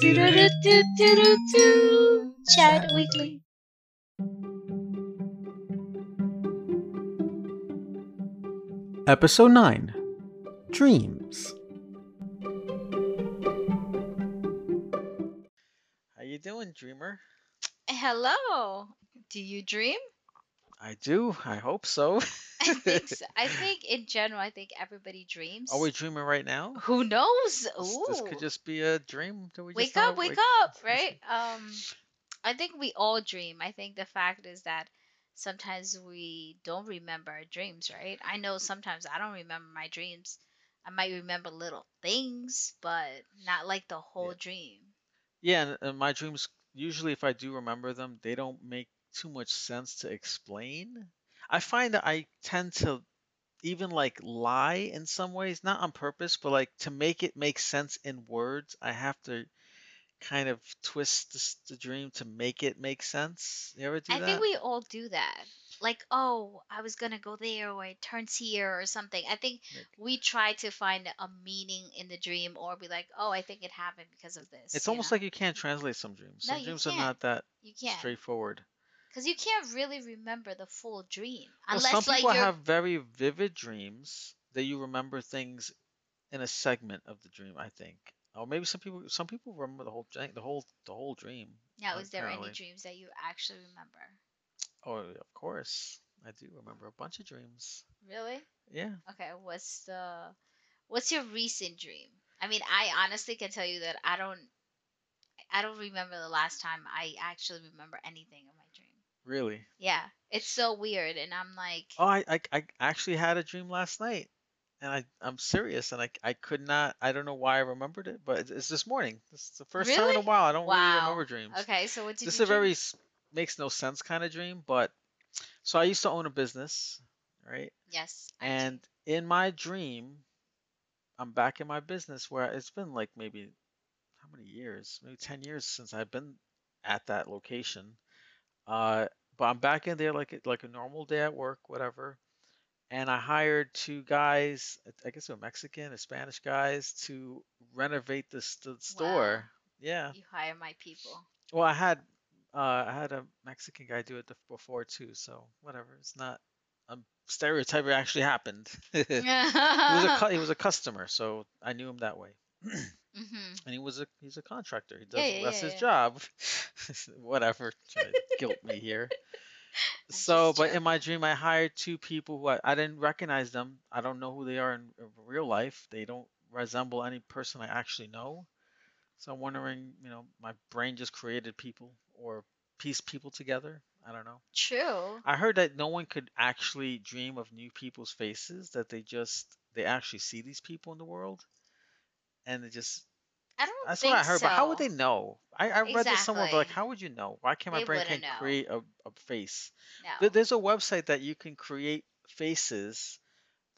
Do-do-do-do-do-do. Chat Weekly. Episode 9 Dreams. How you doing, dreamer? Hello. Do you dream? I do. I hope so. I think so. I think in general, I think everybody dreams. Are we dreaming right now? Who knows? This, Ooh. this could just be a dream that we wake up, not wake up, right? Um, I think we all dream. I think the fact is that sometimes we don't remember our dreams, right? I know sometimes I don't remember my dreams. I might remember little things, but not like the whole dream. Yeah, and, and my dreams usually, if I do remember them, they don't make too much sense to explain. I find that I tend to even like lie in some ways, not on purpose, but like to make it make sense in words, I have to kind of twist this, the dream to make it make sense. You ever do I that? think we all do that. Like, oh, I was gonna go there, or it turns here, or something. I think Like- we try to find a meaning in the dream, or be like, oh, I think it happened because of this. It's you almost know? like you can't translate some dreams. No, Some you dreams are can't. not that you can't, straightforward. Because you can't really remember the full dream Well, unless some like people you're. have very vivid dreams that you remember things in a segment of the dream. I think, or maybe some people some people remember the whole thing, the whole the whole dream. now, is there any dreams that you actually remember? Oh, of course, I do remember a bunch of dreams. Really? Yeah, Okay. What's the What's your recent dream? I mean, I honestly can tell you that I don't. I don't remember the last time I actually remember anything in my dream. Really. Yeah, it's so weird, and I'm like, Oh, I, I I actually had a dream last night, and I I'm serious, and I I could not. I don't know why I remembered it, but it's, it's this morning. This is the first time in a Really? while I don't really wow. remember dreams. Okay, so what did this is you a very s- makes no sense kind of dream, but so I used to own a business, right? Yes. I do. And in my dream, I'm back in my business where it's been like maybe how many years? Maybe 10 years since I've been at that location. Uh, but I'm back in there like like a normal day at work, whatever. And I hired two guys, I guess they were Mexican or Spanish guys, to renovate this the store. Yeah. you hire my people. Well, I had uh, I had a Mexican guy do it the, before too, so whatever. It's not a stereotype. It actually happened. he was a he was a customer, so I knew him that way. hmm And he was a he's a contractor. He does Yeah, yeah, that's his job. whatever. Guilt me here. I'm So, but in my dream, I hired two people who I, I didn't recognize them. I don't know who they are in, in real life. They don't resemble any person I actually know. So I'm wondering, you know, my brain just created people or pieced people together. I don't know. True. I heard that no one could actually dream of new people's faces, that they just they actually see these people in the world. And they just I don't know. that's what I heard, but how would they know? I, I read this somewhere, but like how would you know? Why can't my They brain can't know. create a, a face? No. There's a website that you can create faces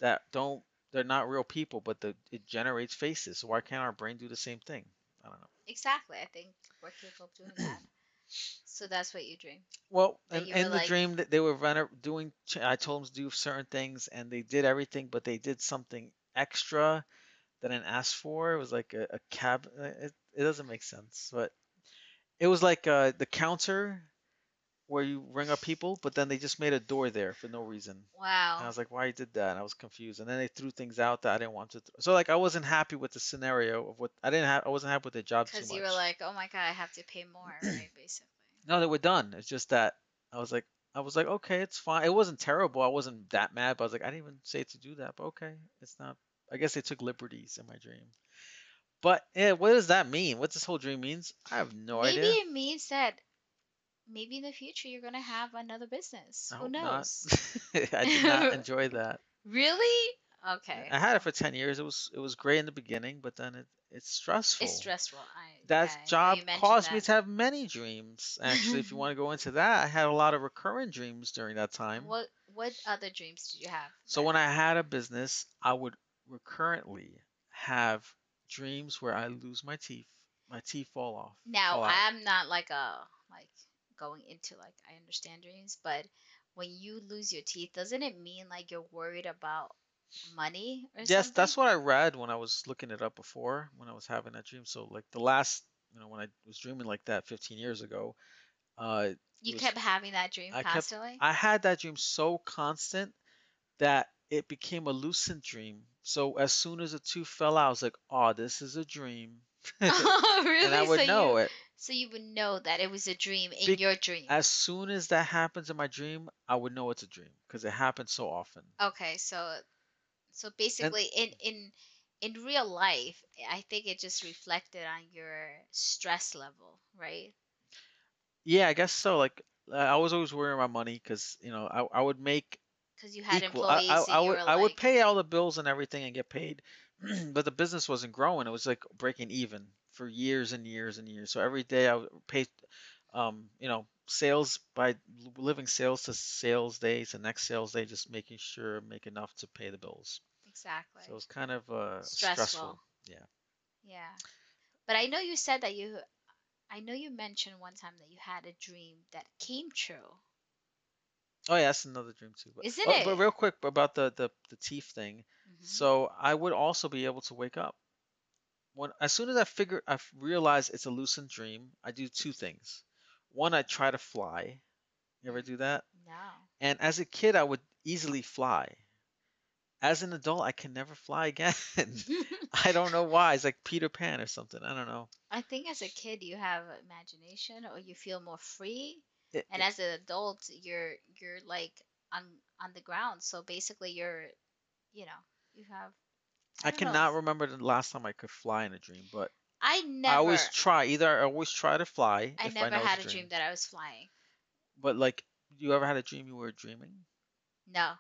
that don't they're not real people, but the, it generates faces. So why can't our brain do the same thing? I don't know. Exactly. I think we're capable of doing that. so that's what you dream. Well, That in, the like- dream that they were doing, I told them to do certain things, and they did everything, but they did something extra didn't ask for. It was like a, a cab. uh, It, it doesn't make sense, but it was like uh, the counter where you ring up people, but then they just made a door there for no reason. Wow. And I was like, why you did that? And I was confused. And then they threw things out that I didn't want to. Th- so like I wasn't happy with the scenario of what I didn't have. I wasn't happy with the job Because you were like, oh my god, I have to pay more, right? Basically. no, they were done. It's just that I was like, I was like, okay, it's fine. It wasn't terrible. I wasn't that mad, but I was like, I didn't even say to do that. But okay, it's not. I guess they took liberties in my dream. But yeah, what does that mean? What this whole dream means? I have no maybe idea. Maybe it means that maybe in the future you're gonna have another business. I Who knows? I did not enjoy that. Really? Okay. I had it for ten years. It was it was great in the beginning, but then it it's stressful. It's stressful. I, that yeah, job caused me to have many dreams. Actually, if you want to go into that, I had a lot of recurrent dreams during that time. What what other dreams did you have? So that- when I had a business, I would recurrently have dreams where I lose my teeth, my teeth fall off. now fall. I'm not like a like going into like I understand dreams, but when you lose your teeth, doesn't it mean like you're worried about money or Yes, something? that's what I read when I was looking it up before when I was having that dream. So like the last you know when I was dreaming like that 15 years ago, uh, You was- kept having that dream I kept- constantly? I had that dream so constant that it became a lucid dream. So as soon as the two fell out, I was like, "Oh, this is a dream," oh, really? and I would so know you, it. So you would know that it was a dream in Bec- your dream. As soon as that happens in my dream, I would know it's a dream because it happens so often. Okay, so so basically in in in real life, I think it just reflected on your stress level, right? Yeah, I guess so. Like I was always worrying about money because you know I, I would make Because you had equal. I, employees I, and I would were I would pay all the bills and everything and get paid, but the business wasn't growing. It was like breaking even for years and years and years. So every day I would pay, um, you know, sales by living sales to sales days, to next sales day, just making sure I make enough to pay the bills. exactly. So it was kind of uh, Stressful. stressful. Yeah. Yeah. But I know you said that you I know you mentioned one time that you had a dream that came true. Oh yeah, that's another dream too. But, Isn't oh, it? But real quick about the the the teeth thing. Mhm. So I would also be able to wake up. When as soon as I figure I realize it's a lucid dream, I do two things. One, I try to fly. You ever do that? No. And as a kid, I would easily fly. As an adult, I can never fly again. I don't know why. It's like Peter Pan or something. I don't know. I think as a kid you have imagination or you feel more free. It- And as an adult you're you're like on on the ground. So basically you're you know, you have I know. cannot remember the last time I could fly in a dream, but I never I always try. Either I always try to fly I never I know had a it's dream that I was flying. But like, you ever had a dream you were dreaming? No.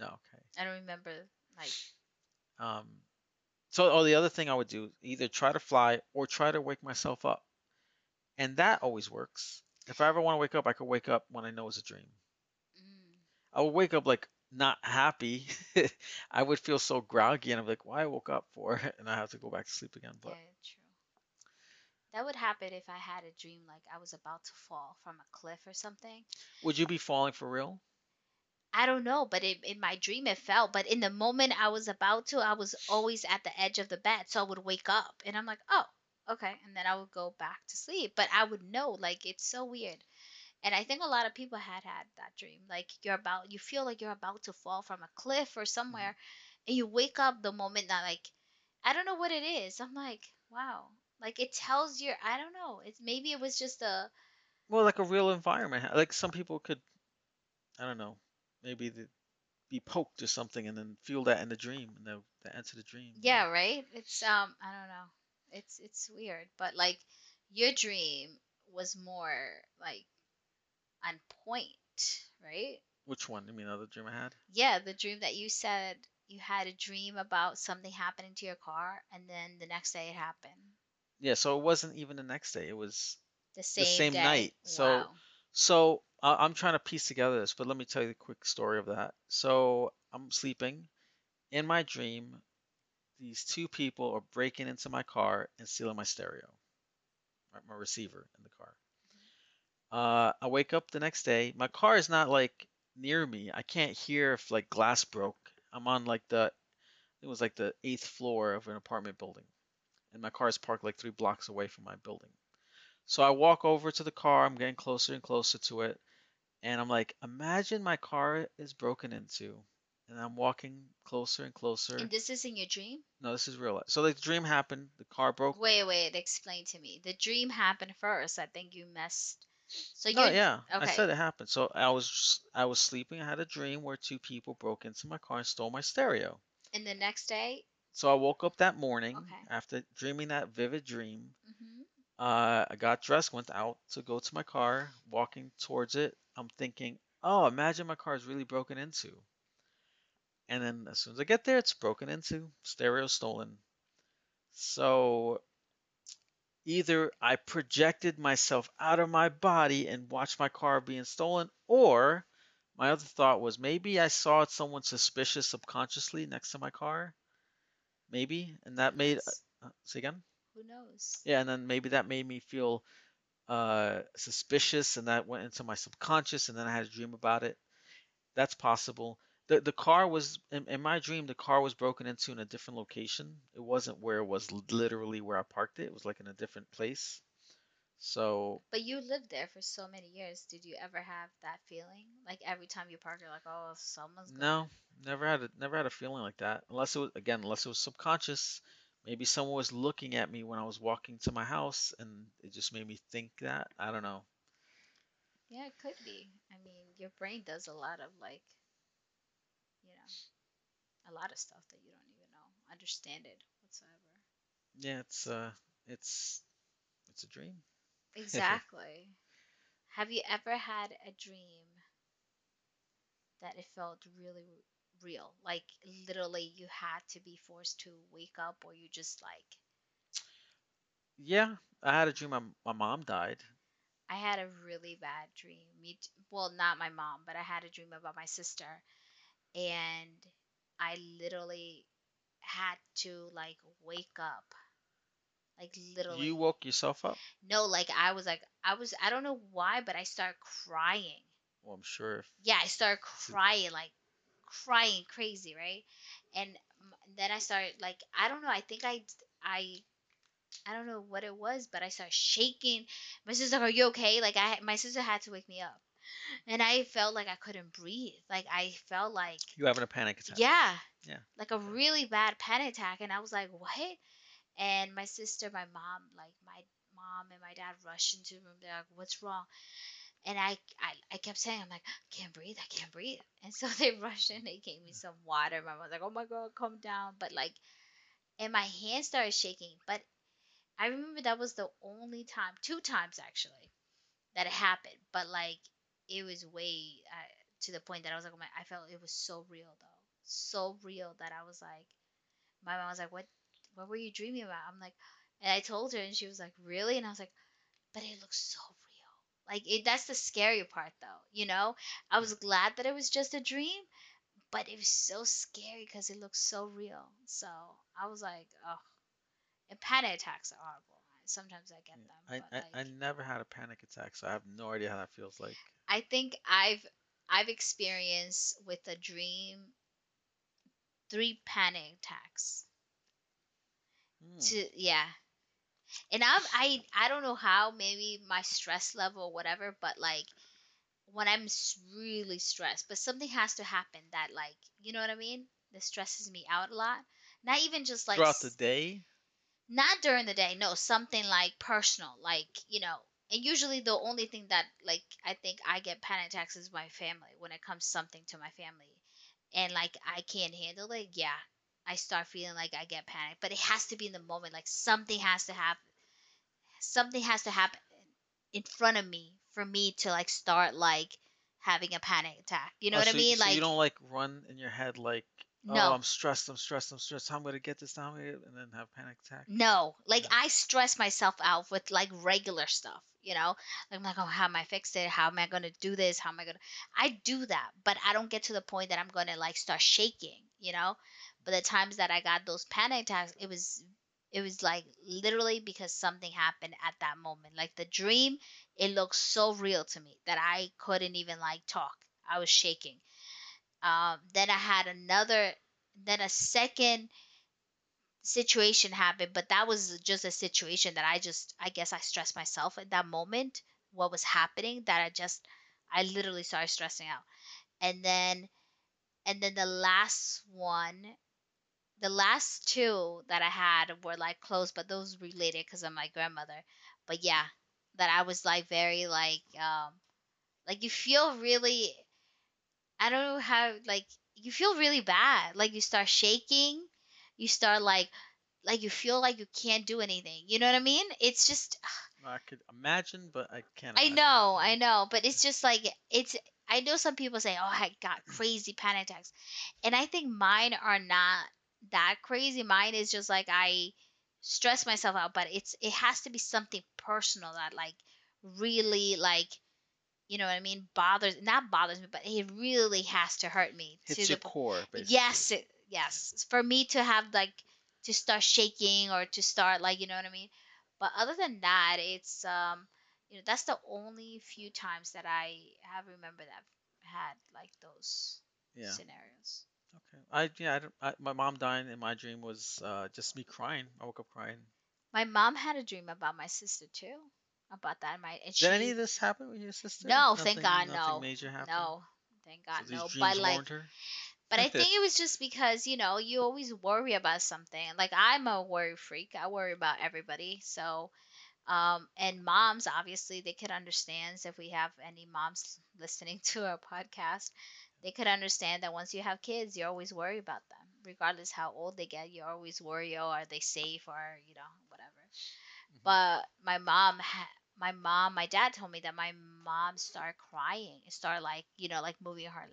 No, okay. I don't remember like Um, so, oh, the other thing I would do either try to fly or try to wake myself up, and that always works. If I ever want to wake up, I could wake up when I know it's a dream. mm, I would wake up like not happy. I would feel so groggy, and I'm like, "Why I woke up for?" And I have to go back to sleep again. But yeah, true. That would happen if I had a dream like I was about to fall from a cliff or something. would you be falling for real? I don't know, but it, in my dream it felt. But in the moment I was about to, I was always at the edge of the bed, so I would wake up and I'm like, oh, okay, and then I would go back to sleep. But I would know, like it's so weird. And I think a lot of people had had that dream, like you're about, you feel like you're about to fall from a cliff or somewhere, and you wake up the moment that like, I don't know what it is. I'm like, wow, like it tells you, I don't know. It's maybe it was just a Well, like a real environment. Like some people could, I don't know, maybe they be poked or something, and then feel that in the dream, and they they enter the dream. Yeah, right? It's um I don't know. It's it's weird, but like your dream was more like on point, right? Which one? You mean the other dream I had? Yeah, the dream that you said you had a dream about something happening to your car and then the next day it happened. Yeah, so it wasn't even the next day. It was The same same day. night, so- Wow. so uh, I'm trying to piece together this, but let me tell you the quick story of that. So I'm sleeping. In my dream, these two people are breaking into my car and stealing my stereo, my, receiver in the car. Uh, I wake up the next day. My car is not like near me. I can't hear if like glass broke. I'm on like the, it was like the eighth floor of an apartment building, and my car is parked like three blocks away from my building. So I walk over to the car. I'm getting closer and closer to it, and I'm like, imagine my car is broken into, and I'm walking closer and closer. And this is in your dream? No, this is real life. So the dream happened. The car broke. Wait, wait, explain to me. The dream happened first. I think you messed. So you. No, yeah, I said it happened. So I was I was sleeping. I had a dream where two people broke into my car and stole my stereo. And the next day, So I woke up that morning Okay. after dreaming that vivid dream. Mm-hmm. Uh, I got dressed, went out to go to my car, walking towards it. I'm thinking, oh, imagine my car is really broken into. And then as soon as I get there, it's broken into, stereo stolen. So either I projected myself out of my body and watched my car being stolen, or my other thought was maybe I saw someone suspicious subconsciously next to my car. Maybe, and that made. Uh, say again? Who knows? Yeah, and then maybe that made me feel uh, suspicious, and that went into my subconscious, and then I had a dream about it. That's possible. The the car was in, in my dream. The car was broken into in a different location. It wasn't where it was literally where I parked it. It was like in a different place. So But you lived there for so many years. Did you ever have that feeling? Like every time you park, you're like, oh, someone's no, never had a never had a feeling like that. Unless it was again, unless it was subconscious. Maybe someone was looking at me when I was walking to my house, and it just made me think that. I don't know. Yeah, it could be. I mean, your brain does a lot of like, a lot of stuff that you don't even know, understand it whatsoever. Yeah, it's uh, it's it's a dream. Exactly. Have you ever had a dream that it felt really real? Like literally you had to be forced to wake up or you just like Yeah, I had a dream my, my mom died. I had a really bad dream. Me t- well, not my mom, but I had a dream about my sister and I literally had to like wake up. Like literally. You woke yourself up? No, like I was like I was I don't know why, but I started crying. Well, I'm sure if Yeah, I started crying like crying crazy, right? And then I started like I don't know, I think I I I don't know what it was, but I started shaking. My sister's like, "Are you okay?" Like I my sister had to wake me up. And I felt like I couldn't breathe. Like I felt like you having a panic attack. yeah. Yeah. Like a really bad panic attack. And I was like, what? And my sister, my mom, like my mom and my dad rushed into the room. They're like, what's wrong? And I, I, I kept saying, I'm like, I can't breathe. I can't breathe. And so they rushed in. They gave me some water. My mom was like, oh my God, calm down. But like, and my hand started shaking. But I remember that was the only time, two times actually, that it happened. But like, it was way uh, to the point that I was like, oh my, I felt it was so real though, so real that I was like, my mom was like, what, what were you dreaming about? I'm like, and I told her, and she was like, really? And I was like, but it looks so real. Like it, that's the scary part though, you know. I was glad that it was just a dream, but it was so scary because it looked so real. So I was like, oh, and panic attacks are horrible. Sometimes I get them. I, I, I never had a panic attack, so I have no idea how that feels like. I think I've I've experienced with a dream three panic attacks. Hmm. To yeah. And I've I I don't know how maybe my stress level or whatever, but like when I'm really stressed, but something has to happen that like you know what I mean? That stresses me out a lot. Not even just like Throughout the day, not during the day no something like personal like you know and usually the only thing that like i think i get panic attacks is my family when it comes something to my family. And like i can't handle it yeah i start feeling like i get panic. But it has to be in the moment like something has to happen something has to happen in front of me for me to like start like having a panic attack. You know Oh, what so i mean? so like you don't like run in your head like, oh, no. I'm stressed, I'm stressed, I'm stressed. How am I gonna get this down, and then have panic attack? No, like No. I stress myself out with like regular stuff, you know? I'm like, oh, how am I fix it? How am I gonna do this? How am I gonna I do that, but I don't get to the point that I'm gonna like start shaking, you know? But the times that I got those panic attacks, it was it was like literally because something happened at that moment. Like the dream, it looked so real to me that I couldn't even like talk. I was shaking. Um, then I had another, then a second situation happened, but that was just a situation that I just, I guess I stressed myself at that moment, what was happening, that I just, I literally started stressing out. And then, and then the last one, the last two that I had were like close, but those related because of my grandmother. But yeah, that I was like very like, um, like you feel really, I don't know how, like, you feel really bad. Like you start shaking, you start like, like you feel like you can't do anything. You know what I mean? It's just I could imagine, but I can't. I know, I know, but it's just like it's I know some people say, "Oh, I got crazy panic attacks." And I think mine are not that crazy. Mine is just like I stress myself out, but it's it has to be something personal that like really like you know what I mean, bothers not bothers me, but it really has to hurt me Hits to your the core, basically. Yes, it, yes. For me to have like to start shaking or to start like you know what I mean. But other than that, it's um you know that's the only few times that I have remembered that I've had like those Yeah. scenarios. Okay. I yeah. I, don't- I, my mom dying in my dream was uh, just me crying. I woke up crying. My mom had a dream about my sister too. about that. My and Did she any of this happen with your sister? no, thank God, nothing no, major happened. no, thank God, so these no. dreams But like, warned her. But I think it was just because you know you always worry about something. Like I'm a worry freak. I worry about everybody. So, um, and moms obviously they could understand. If we have any moms listening to our podcast, they could understand that once you have kids, you always worry about them, regardless how old they get. You always worry, oh, are they safe or you know whatever. Mhm. But my mom, ha- my mom, my dad told me that my mom started crying, started like you know like moving her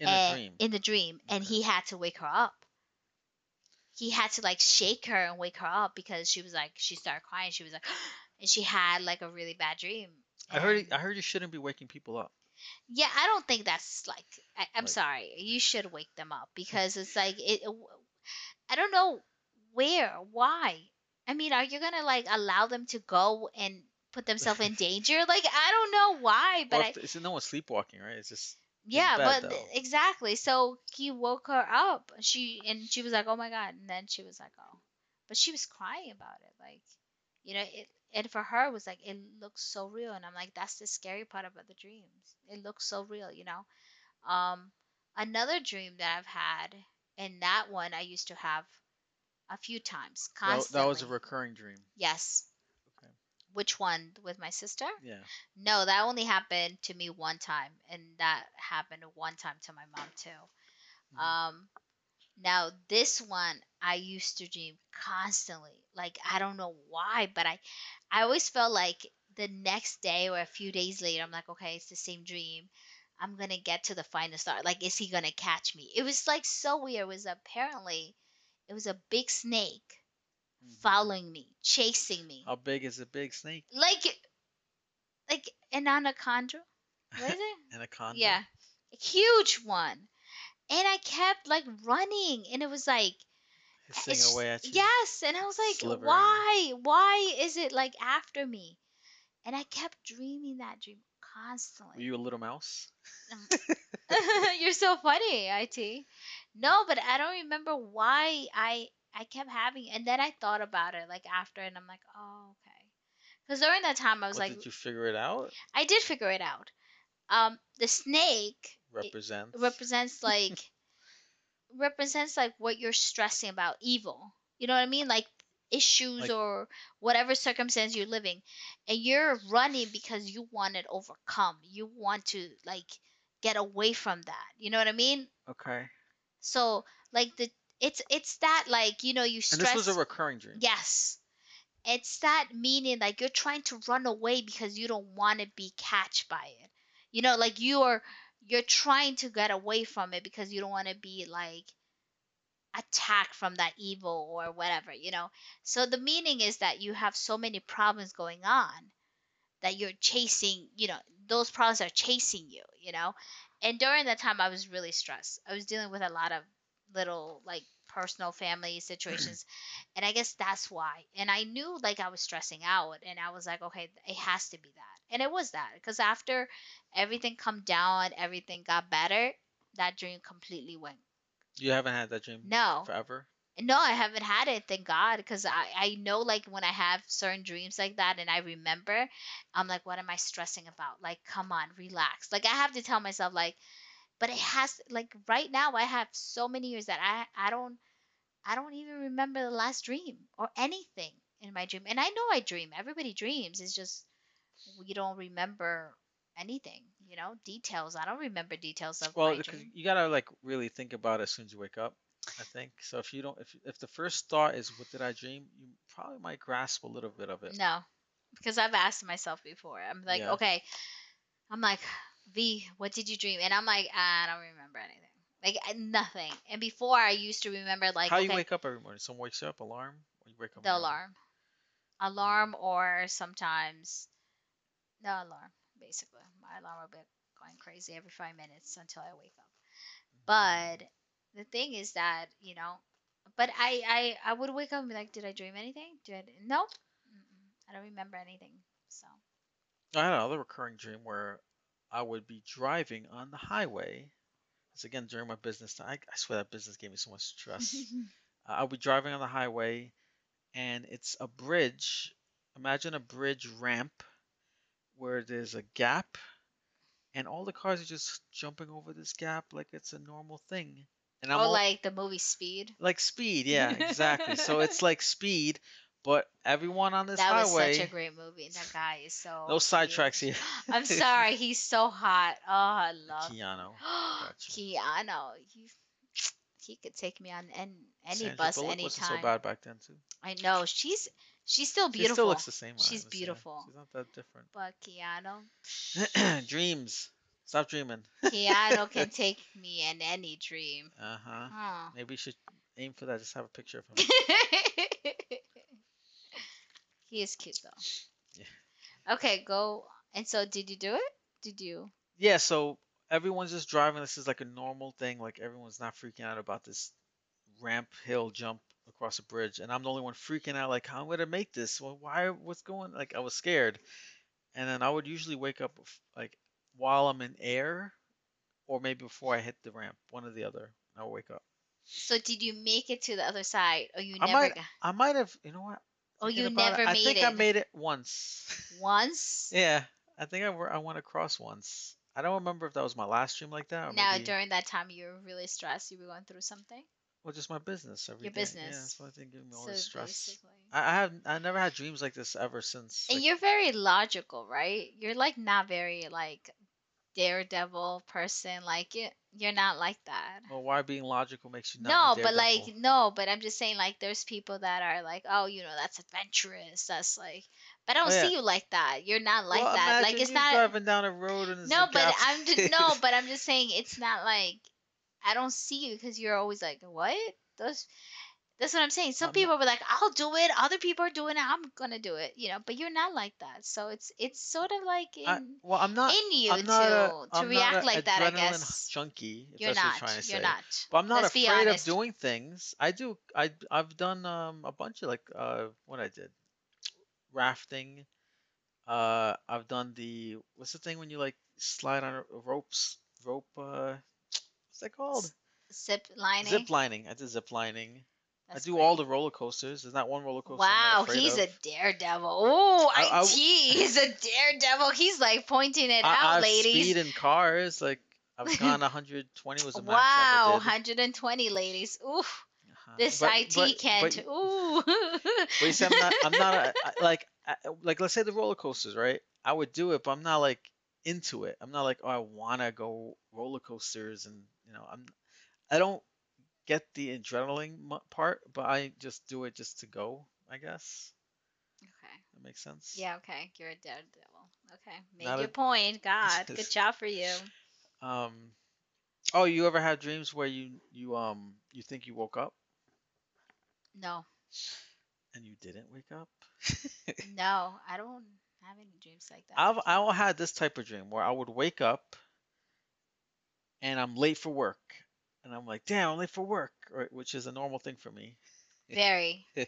in a and- uh, dream. in the dream and he had to wake her up he had to like shake her and wake her up because she was like she started crying she was like and she had like a really bad dream I heard. I heard you shouldn't be waking people up. yeah i don't think that's like I, i'm Like- sorry you should wake them up because it's like it i don't know where why i mean are you gonna like allow them to go and put themselves in danger like i don't know why but well, I, it's no one's sleepwalking, right? It's just Yeah, but though. exactly. So he woke her up. She and she was like, "Oh my god!" And then she was like, "Oh," but she was crying about it. Like, you know, it. And for her, it was like it looks so real, and I'm like, that's the scary part about the dreams. It looks so real, you know. Um, another dream that I've had, and that one I used to have a few times constantly. that was a recurring dream. yes. Which one with my sister? Yeah. No, that only happened to me one time, and that happened one time to my mom too. Mhm. Um, now this one I used to dream constantly. Like I don't know why, but I, I always felt like the next day or a few days later, I'm like, okay, it's the same dream. I'm gonna get to the final star. Like, is he gonna catch me? It was like so weird. It was apparently, it was a big snake. Mm. following me, chasing me, How big is a big snake? like, like an anaconda. What is it? Anaconda. Yeah, a huge one. And I kept like running, and it was like Hissing it's- away at you. Yes, and I was like, Slithering. why? Why is it like after me? And I kept dreaming that dream constantly. Were you a little mouse? Um, You're so funny, it. No, but I don't remember why I I kept having, and then I thought about it like after, and I'm like, oh okay. Because during that time I was What, like, did you figure it out? I did figure it out. Um, the snake it Represents. represents like represents like what you're stressing about evil you know what i mean like issues Like- or whatever circumstance you're living and you're running because you want it overcome you want to like get away from that you know what i mean okay. so like the it's it's that like you know you stress. And this was a recurring dream. yes it's that meaning like you're trying to run away because you don't want to be catched by it you know like you're you're trying to get away from it because you don't want to be like attacked from that evil or whatever you know so the meaning is that you have so many problems going on that you're chasing you know those problems are chasing you you know and during that time i was really stressed i was dealing with a lot of little like personal family situations and i guess that's why and i knew like i was stressing out and i was like okay it has to be that and it was that because after everything come down everything got better that dream completely went You haven't had that dream no forever. no, I haven't had it, thank God, because I, I know like when I have certain dreams like that and I remember, I'm like, what am I stressing about? Like, come on, relax. Like I have to tell myself like, but it has like right now I have so many years that I I don't I don't even remember the last dream or anything in my dream. And I know I dream. Everybody dreams. It's just we don't remember anything, you know, details. I don't remember details of Well, because you gotta like really think about it as soon as you wake up. I think so. If you don't, if if the first thought is "What did I dream?" you probably might grasp a little bit of it. No, because I've asked myself before. I'm like, Yeah. okay, I'm like, V, what did you dream? And I'm like, ah, I don't remember anything, like I- nothing. And before I used to remember like, How okay, you wake up every morning? Someone wakes you up, alarm, or you wake up? the alarm, alarm, or sometimes the alarm. Basically, my alarm will be going crazy every five minutes until I wake up. But mm-hmm. the thing is that you know, but I I I would wake up and be like, did I dream anything? Did nope, Mm-mm. I don't remember anything. So. I had another recurring dream where I would be driving on the highway. It's again during my business time. I, I swear that business gave me so much stress. uh, I'll be driving on the highway, and it's a bridge. Imagine a bridge ramp where there's a gap and all the cars are just jumping over this gap like it's a normal thing. And I'm Oh, all, like the movie Speed. like speed, yeah, exactly. so it's like speed, but everyone on this that was highway. such a great movie. That guy is so. no sidetracks here. I'm sorry, he's so hot. Oh, I love Keanu. Keanu. He, he could take me on an, any Sandra bus Bullock anytime. wasn't so bad back then too. I know she's she's still She beautiful. still looks the same. She's beautiful. She's not that different. but Keanu, Dreams. Stop dreaming. Keanu can take me in any dream. Uh. Huh. Maybe you should aim for that. Just have a picture of him. he is cute though. Yeah. Okay, go. And so, did you do it? Did you? yeah. So everyone's just driving. This is like a normal thing. Like everyone's not freaking out about this ramp hill jump across a bridge, and I'm the only one freaking out. Like, how am I gonna make this? Well, why? What's going? Like, I was scared, and then I would usually wake up like while I'm in air, or maybe before I hit the ramp. One or the other. I would wake up. So, did you make it to the other side, or you I never might. got I might have. You know what? Oh, you never it, I made think I it. made it once. once? yeah, I think I, were- I went across once. I don't remember if that was my last stream like that Now, maybe during that time, you were really stressed. You were going through something. well, just my business. Every Your day. Yeah, business. that's why I think giving me all So this stress. basically. I, I have I never had dreams like this ever since. And like- you're very logical, right? You're like not very like daredevil person. Like it, you're not like that. well, why being logical makes you not No, but like no, but I'm just saying like there's people that are like, oh, you know, that's adventurous. That's like, but I don't Oh, yeah. see you like that. You're not like well, that. Like it's not. driving down a road and No, but. I'm just no, but I'm just saying it's not like I don't see you because you're always like, what? Those. That's what I'm saying. Some I'm people were like, "I'll do it." Other people are doing it. I'm gonna do it. You know, but you're not like that. So it's it's sort of like in I, well, I'm not. in you I'm not to a, to I'm react not like that. I guess junkie. If you're that's what not. you're trying to You're say. not. But I'm not Let's afraid of doing things. I do. I I've done um a bunch of like uh what I did, rafting. Uh, I've done the what's the thing when you like slide on ropes rope uh what's that called? Zip lining. Zip lining. I did zip lining. I That's do all the roller coasters. There's not one roller coaster. Not Wow, he's of. a daredevil. Oh, I- I- IT, he's a daredevil. He's like pointing it I, out, I've ladies. speed in cars. Like I've gone 120 was a max Wow, 120 ladies. Oof, Uh-huh. this But- IT but- can't. but- Ooh. But you see, I'm not. I'm not a, I- like like let's say the roller coasters, right? I would do it, but I'm not like into it. I'm not like oh I wanna go roller coasters, and you know I'm. I don't get the adrenaline part, but I just do it just to go. I guess okay. that makes sense. Yeah, okay. You're a daredevil. Okay. Made Not your a- point. God, good job for you. Um. Oh, you ever had dreams where you you um you think you woke up No, and you didn't wake up? no, I don't have any dreams like that. I've I had this type of dream where I would wake up and I'm late for work, and I'm like, damn, I'm late for work, right, which is a normal thing for me. Very.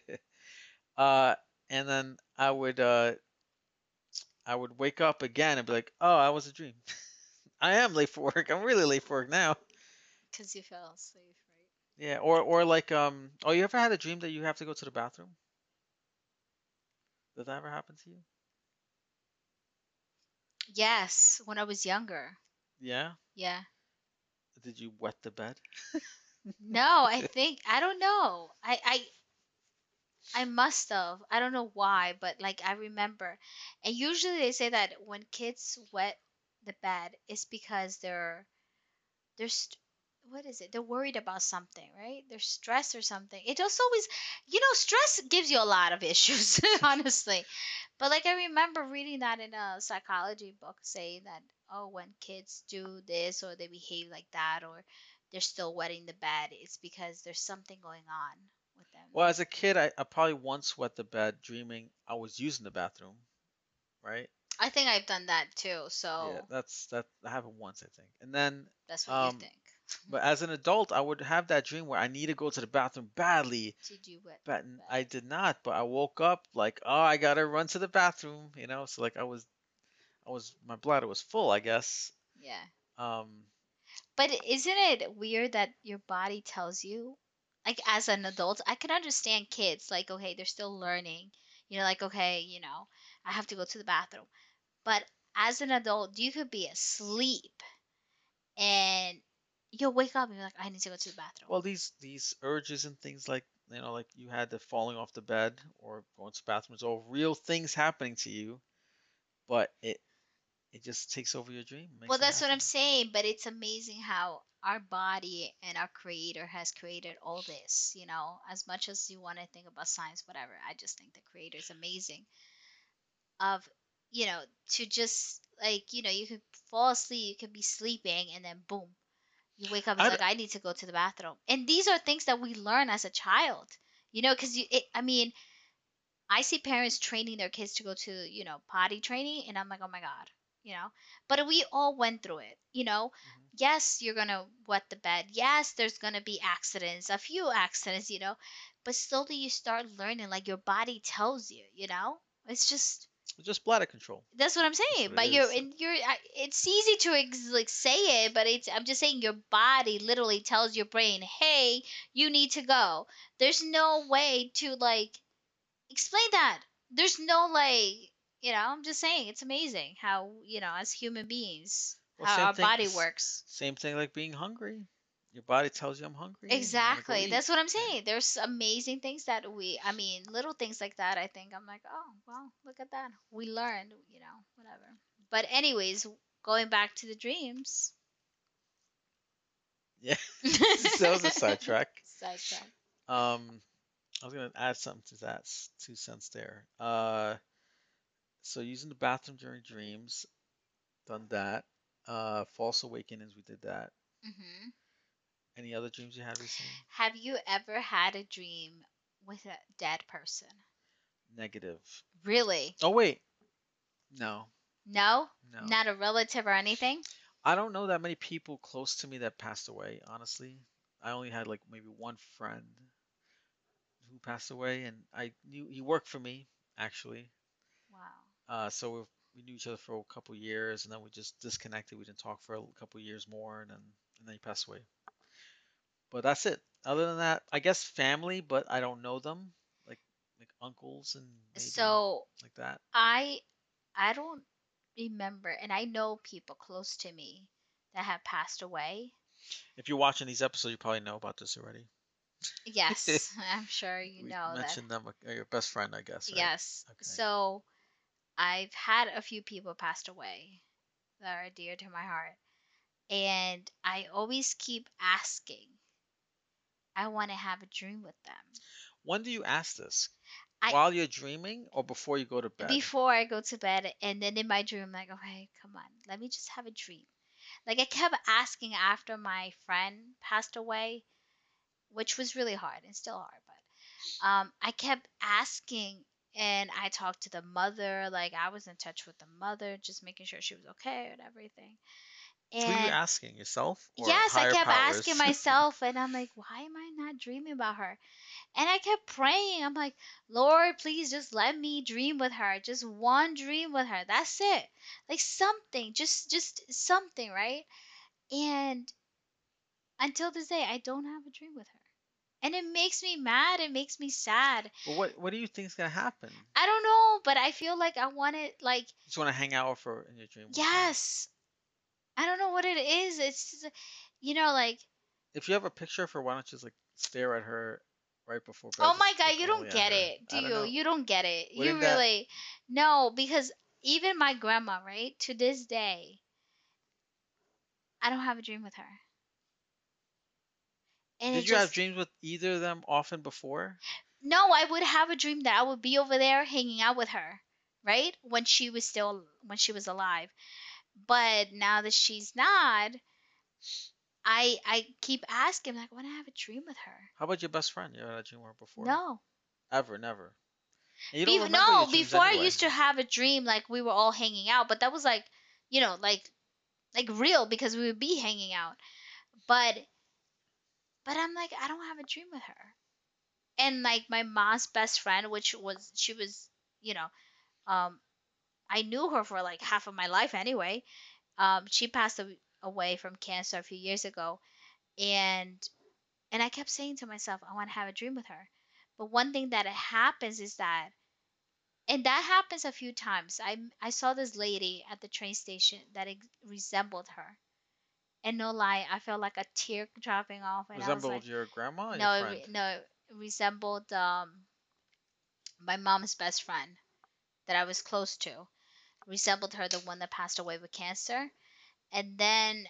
uh, and then I would uh, I would wake up again and be like, oh, I was a dream. I am late for work. I'm really late for work now. Because you fell asleep, right? Yeah, or or like um, oh, you ever had a dream that you have to go to the bathroom? Did that ever happen to you? Yes, when I was younger. Yeah. Yeah. Did you wet the bed? No, I think I don't know. I I I must have. I don't know why, but like I remember. And usually they say that when kids wet the bed, it's because they're they're st- what is it? They're worried about something, right? They're stressed or something. It just always, you know, stress gives you a lot of issues, honestly. But like I remember reading that in a psychology book saying that oh, when kids do this or they behave like that or they're still wetting the bed, it's because there's something going on with them. Well, as a kid, I, I probably once wet the bed dreaming I was using the bathroom, right? I think I've done that too. So Yeah, that's that that happened once, I think. And then, that's what um, you think. but as an adult, I would have that dream where I need to go to the bathroom badly, Did you wet? but the n- bed? I did not. But I woke up like, oh, I gotta run to the bathroom, you know. So like I was, I was my bladder was full, I guess. Yeah. Um, But isn't it weird that your body tells you, like as an adult, I can understand kids, like, okay, they're still learning, you know, like, okay, you know, I have to go to the bathroom. But as an adult, you could be asleep and you'll wake up and you're like, I need to go to the bathroom. Well, these these urges and things like you know, like you had the falling off the bed or going to the bathroom is all real things happening to you, but it it just takes over your dream. well, that's what I'm saying, but it's amazing how our body and our creator has created all this, you know, as much as you want to think about science whatever, I just think the creator is amazing of, you know, to just like, you know, you could fall asleep, you could be sleeping and then boom, you wake up and like I need to go to the bathroom. And these are things that we learn as a child. You know, cuz you it, I mean, I see parents training their kids to go to, you know, potty training, and I'm like, oh my God, you know. But we all went through it, you know. Mhm. Yes, you're gonna wet the bed. Yes, there's gonna be accidents, a few accidents, you know. But slowly you start learning, like your body tells you, you know. It's just It's just bladder control. that's what I'm saying. what But you're and you're. It's easy to ex- like say it, but it's. I'm just saying your body literally tells your brain, "Hey, you need to go." There's no way to like explain that. There's no like. You know, I'm just saying it's amazing how you know as human beings Well, how same our thing. body s- works. Same thing like being hungry. Your body tells you I'm hungry. and you wanna go Exactly. eat. That's what I'm saying. There's amazing things that we, I mean, little things like that. I think I'm like, oh, well, look at that. We learned, you know, whatever. But, anyways, going back to the dreams. Yeah. that was a sidetrack. Sidetrack. Um, I was gonna add something to that s- two cents there. Uh, so using the bathroom during dreams, done that. Uh, false awakenings, we did that. hmm Any other dreams you had recently? Have you ever had a dream with a dead person? Negative. Really? Oh wait, no, No? no. Not a relative or anything? I don't know that many people close to me that passed away. Honestly, I only had like maybe one friend who passed away, and I knew he worked for me actually. Wow. Uh, so we we knew each other for a couple years, and then we just disconnected. We didn't talk for a couple years more, and then and then he passed away. But that's it. Other than that, I guess family, but I don't know them, like like uncles and maybe So, like that. I I don't remember and I know people close to me that have passed away. If you're watching these episodes, you probably know about this already. Yes, I'm sure you know that. mentioned them, uh, your best friend, I guess. Right? Yes. Okay. So I've had a few people passed away that are dear to my heart. And I always keep asking. I want to have a dream with them. When do you ask this? I- While you're dreaming or before you go to bed? Before I go to bed, and then in my dream, I'm like, okay, come on, let me just have a dream. Like I kept asking after my friend passed away, which was really hard and still hard, but um, I kept asking and I talked to the mother, like I was in touch with the mother, just making sure she was okay and everything. Who are you And asking? Yourself? Or yes, I kept powers? asking myself, and I'm like, why am I not dreaming about her? And I kept praying. I'm like, Lord, please just let me dream with her. Just one dream with her. That's it. Like something, just just something, right? And until this day, I don't have a dream with her. And it makes me mad. It makes me sad. Well, what what do you think is gonna happen? I don't know, but I feel like I want it like You just want to hang out with her in your dream. with yes. I don't know what it is. It's just, you know like If you have a picture of her, why don't you just like stare at her right before bed? Oh just my god, look you don't at get her? it, do I don't you? know. You don't get it. You Wouldn't that- really no, because even my grandma, right, to this day, I don't have a dream with her. And Did you have dreams with either of them often before? no, I would have a dream that I would be over there hanging out with her, right, when she was still when she was alive. But now that she's not, I I keep asking like, when I have a dream with her. How about your best friend? You ever had a dream with her before? No, Ever, never. And you don't Bef- remember no, before I used to have a dream like we were all hanging out, but that was like, you know, like like real because we would be hanging out. But but I'm like I don't have a dream with her. And like my mom's best friend, which was she was, you know, um I knew her for like half of my life anyway. Um she passed away from cancer a few years ago and and I kept saying to myself, I want to have a dream with her. But one thing that happens is that and that happens a few times. I I saw this lady at the train station that resembled her, and no lie, I felt like a tear dropping off, and I was Resembled like, your grandma or no, your friend? no, it resembled um my mom's best friend that I was close to. Resembled her, the one that passed away with cancer, and then,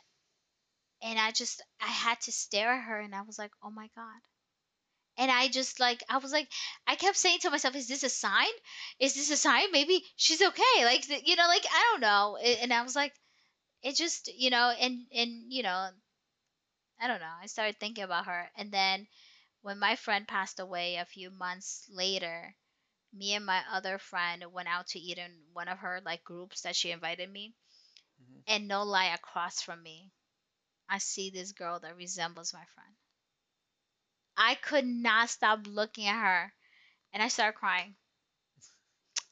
and I just I had to stare at her, and I was like, oh my god. And I just like I was like I kept saying to myself, "Is this a sign? Is this a sign? Maybe she's okay." Like you know, like I don't know. And I was like, it just you know, and and you know, I don't know. I started thinking about her, and then when my friend passed away a few months later, me and my other friend went out to eat in one of her like groups that she invited me, Mhm. and no lie, across from me, I see this girl that resembles my friend. I could not stop looking at her and I started crying.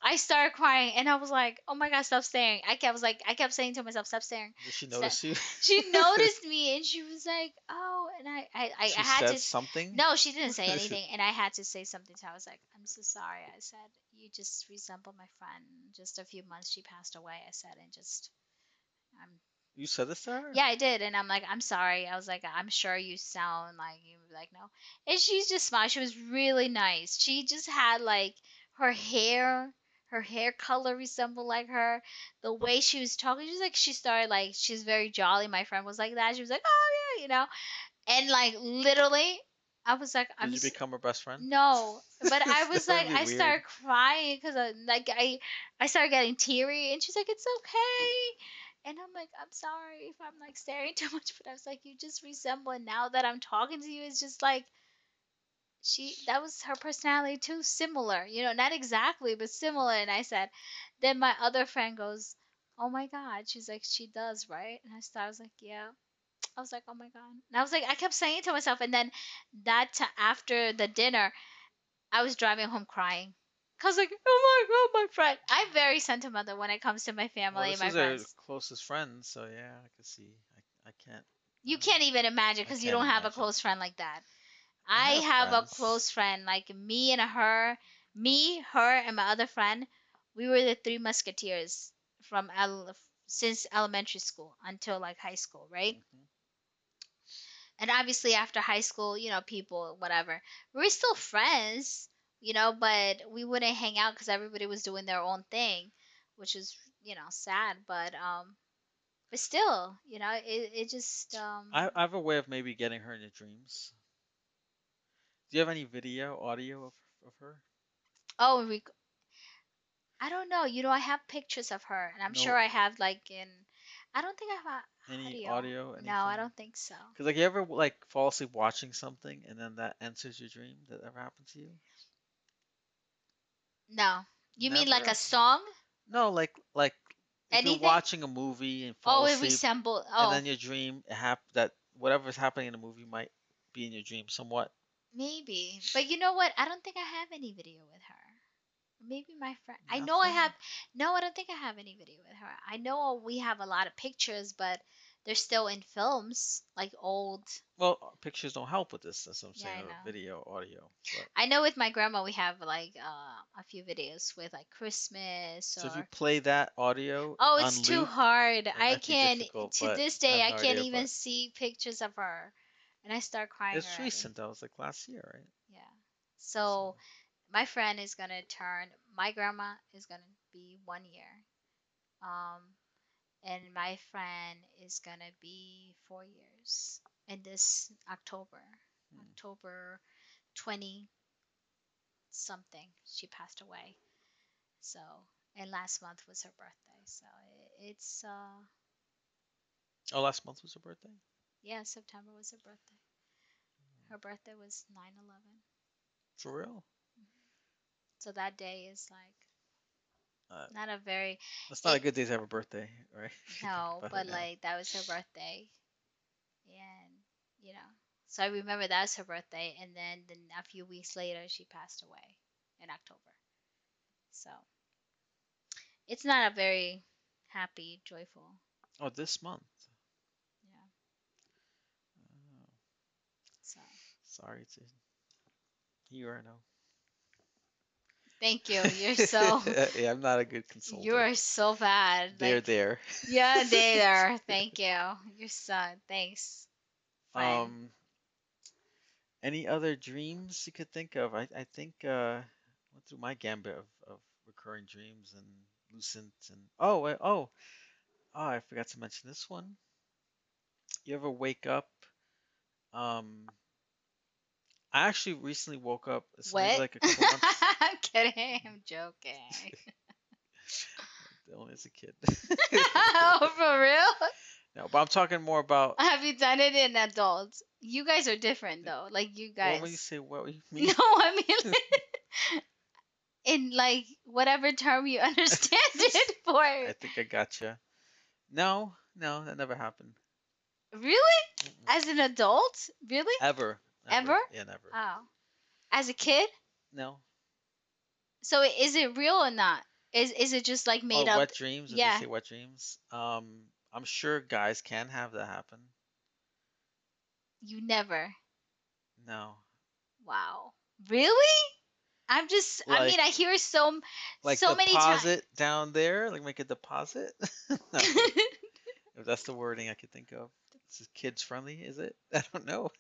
I started crying and I was like, "Oh my god, stop staring!" I kept was like, I kept saying to myself, "Stop staring." Did she notice you? She noticed me and she was like, "Oh," and I, I, I, she I had said to. something. No, she didn't say anything, and I had to say something to her. I was like, "I'm so sorry." I said, "You just resemble my friend. Just a few months she passed away." I said, and just, I'm You said this to her? yeah, I did, and I'm like, I'm sorry. I was like, I'm sure you sound like you like no, and she just smiled. She was really nice. She just had like her hair, her hair color resembled like her. The way she was talking, she was like she started like she's very jolly. My friend was like that. She was like, oh yeah, you know, and like literally, I was like, Did I'm you s- become her best friend? no, but I was That like, be I weird. started crying because I uh, like I, I started getting teary, and she's like, "It's okay," and I'm like, "I'm sorry if I'm like staring too much," but I was like, "You just resemble." And now that I'm talking to you, it's just like she that was her personality too, similar, you know, not exactly, but similar. And I said, then my other friend goes, "Oh my God," she's like, "She does, right?" And I started, I was like, "Yeah." I was like, "Oh my God," and I was like, I kept saying it to myself, and then that t- after the dinner. I was driving home crying. Cause like, oh my god, my friend. I'm very sentimental when it comes to my Well, family this and my is friends. closest friend, so yeah, I can see. I, I can't. You uh, can't even imagine because you don't have a close friend like that. I I have have a friends. close friend like me and her, me, her, and my other friend. We were the three musketeers from el- since elementary school until like high school, right? Mhm. and obviously after high school you know people whatever we were still friends you know but we wouldn't hang out because everybody was doing their own thing which is you know sad but um but still you know it, it just um I, I have a way of maybe getting her in your dreams. Do you have any video, audio of, of her? oh we, i don't know you know i have pictures of her and i'm No. sure i have like in i don't think i have a Any audio, audio? no i don't think so Cause like you ever like fall asleep watching something and then that enters your dream? That ever happened to you? no you mean like a song No, like like if Anything? you're watching a movie and fall oh it asleep, oh and then oh. your dream hap- that whatever's happening in the movie might be in your dream somewhat. Maybe. But you know what? I don't think I have any video with her. Maybe my friend. I know I Nothing? have. No, I don't think I have any video with her. I know we have a lot of pictures, but they're still in films, like old. Well, uh, pictures don't help with this. That's what I'm Yeah, saying. I or know. video, audio. But, I know with my grandma we have like uh, a few videos with like Christmas so if you play that audio, Oh, it's on too loop, hard. I might be can't. difficult, To but this I day, have I no can't idea, even but- see pictures of her, and I start crying. It's already. recent. That was like last year, right? Yeah. So my friend is gonna turn. My grandma is gonna be one year. Um, and my friend is gonna be four years in this October. Hmm. October twenty something. She passed away. So and last month was her birthday. So it, it's uh Oh, last month was her birthday. Yeah September was her birthday. Her birthday was 9/11. For real? So that day is like Uh, not a very That's not a It- good day to have a birthday, right? If you think No, about it but now. like that was her birthday, and you know, so I remember that was her birthday, and then, then a few weeks later she passed away in October. So it's not a very happy, joyful. Oh, this month. Yeah. Oh, So sorry to You are no. Thank you. You're so yeah, I'm not a good consultant. you are so bad. They're Like, there. yeah, they are. Thank you. You're so thanks. friend. Um, any other dreams you could think of? I I think uh went through my gambit of, of recurring dreams and lucid and oh oh oh I forgot to mention this one. You ever wake up? Um, I actually recently woke up. It's what? like. I'm kidding. I'm joking. Only as a kid. oh, for real? no, but I'm talking more about. Have you done it in adults? You guys are different though. Like you Well, guys. when you say what you mean? No, I mean in like whatever term you understand it for. I think I gotcha. No, no, that never happened. Really? Mm-mm. As an adult? Really? Ever. Never. Ever? Yeah, never. Oh. As a kid? no. So is it real or not? Is is it just like made oh, up? wet dreams. Did Yeah. you say wet dreams? Um, I'm sure guys can have that happen. You never. No. Wow. Really? I'm just I mean I hear so Like so many times. deposit down there, like make a deposit. if that's the wording I could think of. This is kids friendly, is it? I don't know.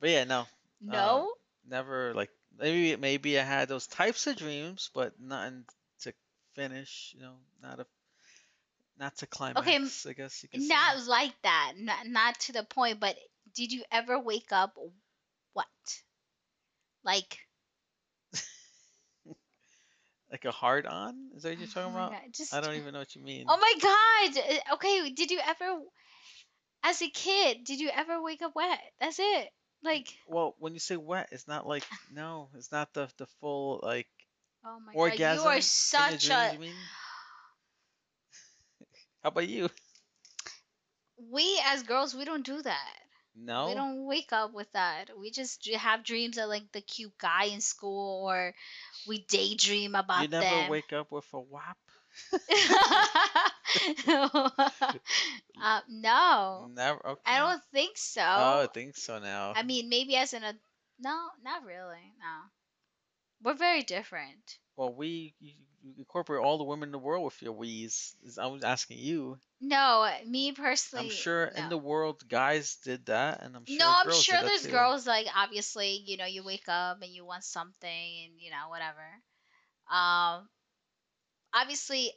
But yeah, no, no? never like maybe maybe I had those types of dreams, but nothing to finish. You know, not a not to climax. m- I guess you could say. Not like that. Not not to the point, but did you ever wake up what? Like like a hard on. Is that what you're oh talking my about? Just I don't even know what you mean. Oh my god. uh, Okay, did you ever as a kid, did you ever wake up wet? That's it. Like Well, when you say wet, it's not like no, it's not the the full like oh my orgasm. god, you are in your such dreams, a you mean? How about you? we as girls we don't do that. No. We don't wake up with that. We just have dreams of like the cute guy in school or we daydream about you never them. wake up with a whap. uh, no. Never. Okay. I don't think so. Oh, I think so now. I mean, maybe as an ad- no, not really. No, we're very different. well, we you, you incorporate all the women in the world with your wheeze. I was asking you. No, me personally. I'm sure in the world guys did that, and I'm sure no, I'm sure there's girls like obviously, you know, you wake up and you want something and you know whatever. Um, obviously,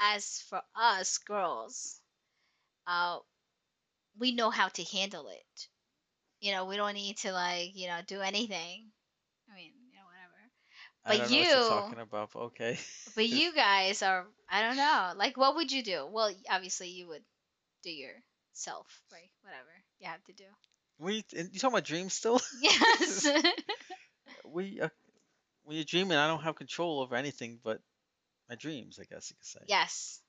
as for us girls, uh, we know how to handle it. You know, we don't need to like you know do anything. I mean, you know, whatever. I but don't know what you're you- talking about. But okay. But you guys are, I don't know. Like, what would you do? Well, obviously, you would do yourself, right? Whatever you have to do. we you talking about dreams still? Yes. we uh, when you're dreaming, I don't have control over anything but my dreams. I guess you could say. yes.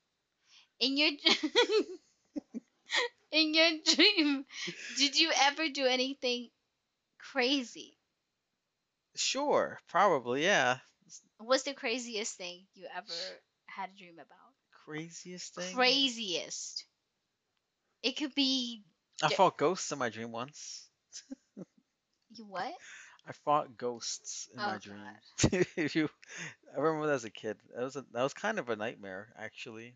In your in your dream, did you ever do anything crazy? Sure. Probably. Yeah. What's the craziest thing you ever had a dream about? Craziest thing. Craziest. It could be I fought ghosts in my dream once. you what? I fought ghosts in Oh, my God. dream. If you, I remember that as a kid. That was a, that was kind of a nightmare actually.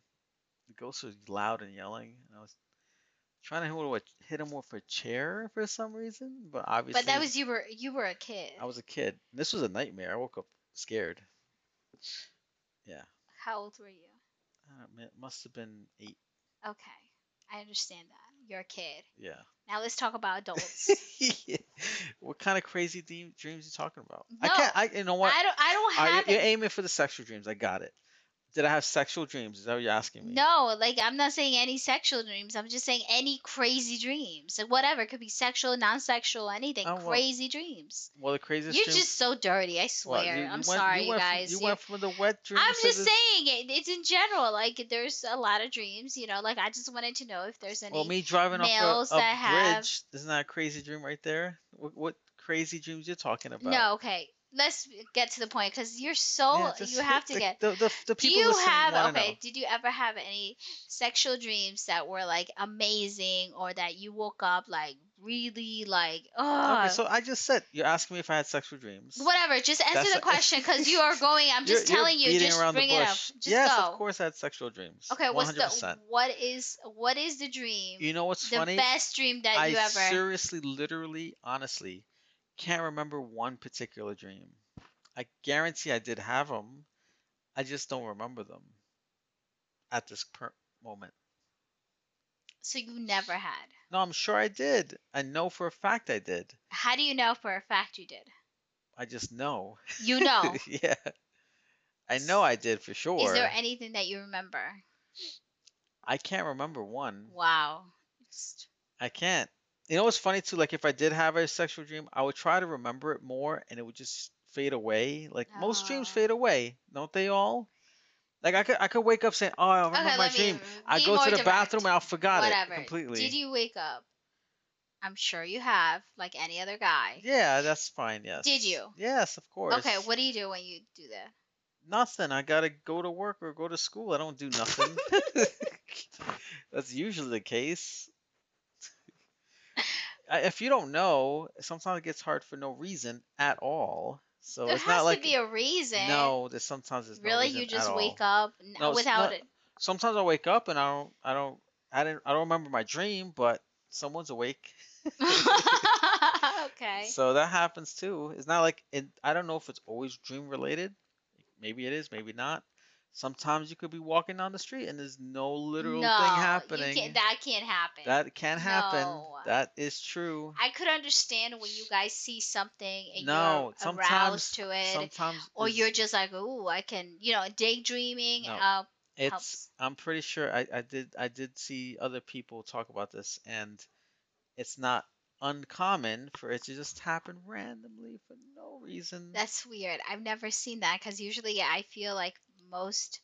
The ghosts were loud and yelling, and I was trying to hit him with a, hit him with a chair for some reason, but obviously. But that was you were you were a kid. I was a kid. This was a nightmare. I woke up scared. Yeah, How old were you? I don't know, it must have been eight. Okay, I understand that. You're kid. Yeah. Now let's talk about adults. what kind of crazy dream, dreams you talking about? I No, can't. I you know what? I don't. I don't have you're it. aiming for the sexual dreams. I got it. Did I have sexual dreams? Is that what you're asking me? No, like I'm not saying any sexual dreams. I'm just saying any crazy dreams. Like whatever, it could be sexual, non-sexual, anything. Oh, well, crazy dreams. Well, the craziest. Dreams. You're dreams, just so dirty. I swear. you- you I'm went- sorry, you, from- guys. you You- went from the wet dreams. I'm just the- saying it. It's in general. Like there's a lot of dreams. You know, like I just wanted to know if there's any. Well, me driving off males a, a that have- bridge isn't that a crazy dream right there? What, what crazy dreams you're talking about? No, okay. Let's get to the point because you're so Yeah, just you have to the, get the, the, the do people you have okay know. did you ever have any sexual dreams that were like amazing or that you woke up like really like oh Okay, so I just said you're asking me if I had sexual dreams. whatever just answer That's the a- question because you are going i'm just you're telling you just the bring it up just yes, go of course I had sexual dreams. okay what's 100%. the what is what is the dream You know what's the funny? best dream that I you ever seriously, literally, honestly, can't remember one particular dream. I guarantee I did have them. I just don't remember them at this per- moment. so you never had No, I'm sure I did. I know for a fact I did. how do you know for a fact you did I just know. you know yeah. I know I did for sure. is there anything that you remember I can't remember one. wow Just- I can't. You know what's funny too? Like if I did have a sexual dream, I would try to remember it more, and it would just fade away. Like most dreams fade ah. away, don't they all? Like I could I could wake up saying, "Oh, I remember okay my let me dream." I be go more to the direct. bathroom and I forgot whatever it completely. did you wake up i'm sure you have like any other guy Yeah, that's fine. Yes. Did you? Yes, of course. okay what do you do when you do that Nothing. I gotta go to work or go to school. I don't do nothing. that's usually the case. If you don't know, sometimes it gets hard for no reason at all. So there it's has not like to be a reason no. There's sometimes it's really reason you just wake all. up No, without not- it Sometimes I wake up and I don't. I don't. I didn't. I don't remember my dream, but someone's awake. okay So that happens too. It's not like it, I don't know if it's always dream related. Maybe it is, maybe not. Sometimes you could be walking down the street and there's no literal no, thing happening. can't, that can't happen That can't happen. No. That is true. I could understand when you guys see something and No, you're aroused to it, Sometimes or you're just like, "Ooh, I can," you know, daydreaming. No. Uh, it's helps. I'm pretty sure I, I did I did see other people talk about this and it's not uncommon for it to just happen randomly for no reason. that's weird. I've never seen that because usually I feel like most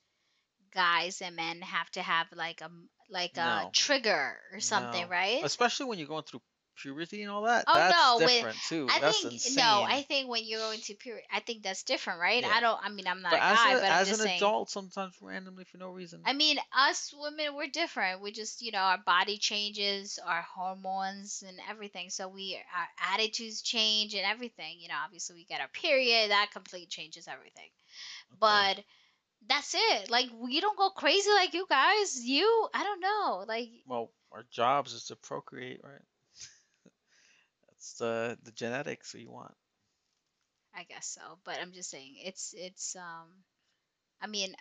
guys and men have to have like a like a No. trigger or something, No. right? Especially when you're going through puberty and all that. Oh, that's no, with- different too. I that's think insane. no. I think when you're going to period, I think that's different, right? Yeah. I don't. I mean, I'm not but a as, guy, a, but I'm as just an saying. adult, sometimes randomly for no reason. I mean, us women, we're different. We just, you know, our body changes, our hormones and everything. So we, our attitudes change and everything. You know, obviously we get our period, that completely changes everything. Okay. But that's it. Like we don't go crazy like you guys. You, I don't know. Like well, our jobs is to procreate, right? That's the the genetics we want. I guess so. But I'm just saying, it's, it's, um, I mean,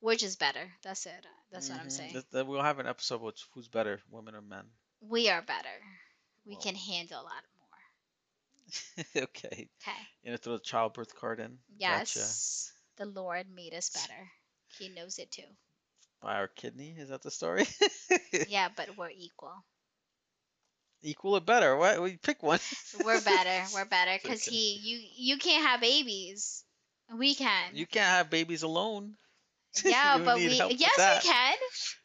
we're just better. That's it. That's what I'm Mhm. saying. We'll have an episode with who's better, women or men. We are better. We Well. can handle a lot more. okay. Okay. You know, throw the childbirth card in. Yes. The Lord made us better. He knows it too. By our kidney. Is that the story? Yeah, but we're equal. Equal or better? What? We pick one. We're better. We're better because Okay. he you you can't have babies. We can. You can't have babies alone. yeah, but we yes we can.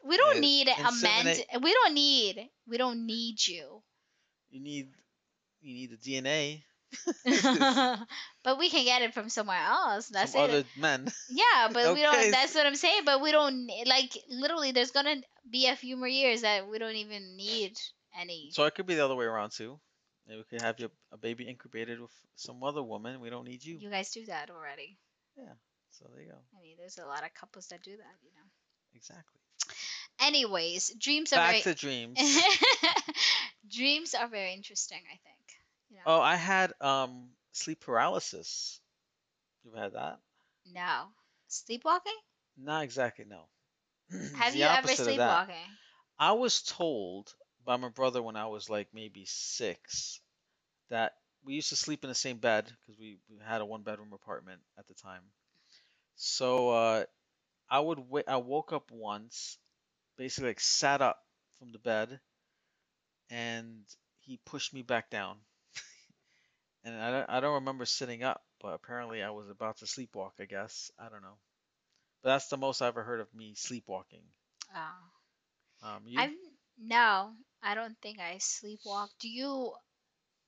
We don't Yeah, need a man. We don't need. We don't need you. You need you need the DNA. but we can get it from somewhere else. That's it. other men. Yeah, but we don't. That's what I'm saying. But we don't like literally. There's gonna be a few more years that we don't even need any. So it could be the other way around too. Maybe we could have your, a baby incubated with some other woman. We don't need you. You guys do that already. Yeah. So there you go. I mean, there's a lot of couples that do that, you know. Exactly. Anyways, dreams are Back very to dreams. dreams are very interesting. I think. You know? oh, I had um sleep paralysis. You had that? No, sleepwalking. Not exactly. No. Have the you ever opposite of that. sleepwalking? I was told by my brother when I was like maybe six that we used to sleep in the same bed because we, we had a one bedroom apartment at the time. So uh, I would wa- I woke up once, basically like sat up from the bed, and he pushed me back down. And I don't, I don't remember sitting up, but apparently I was about to sleepwalk. I guess I don't know. But that's the most I ever heard of me sleepwalking. Oh, Um, you? I've no. I don't think I sleepwalk. Do you?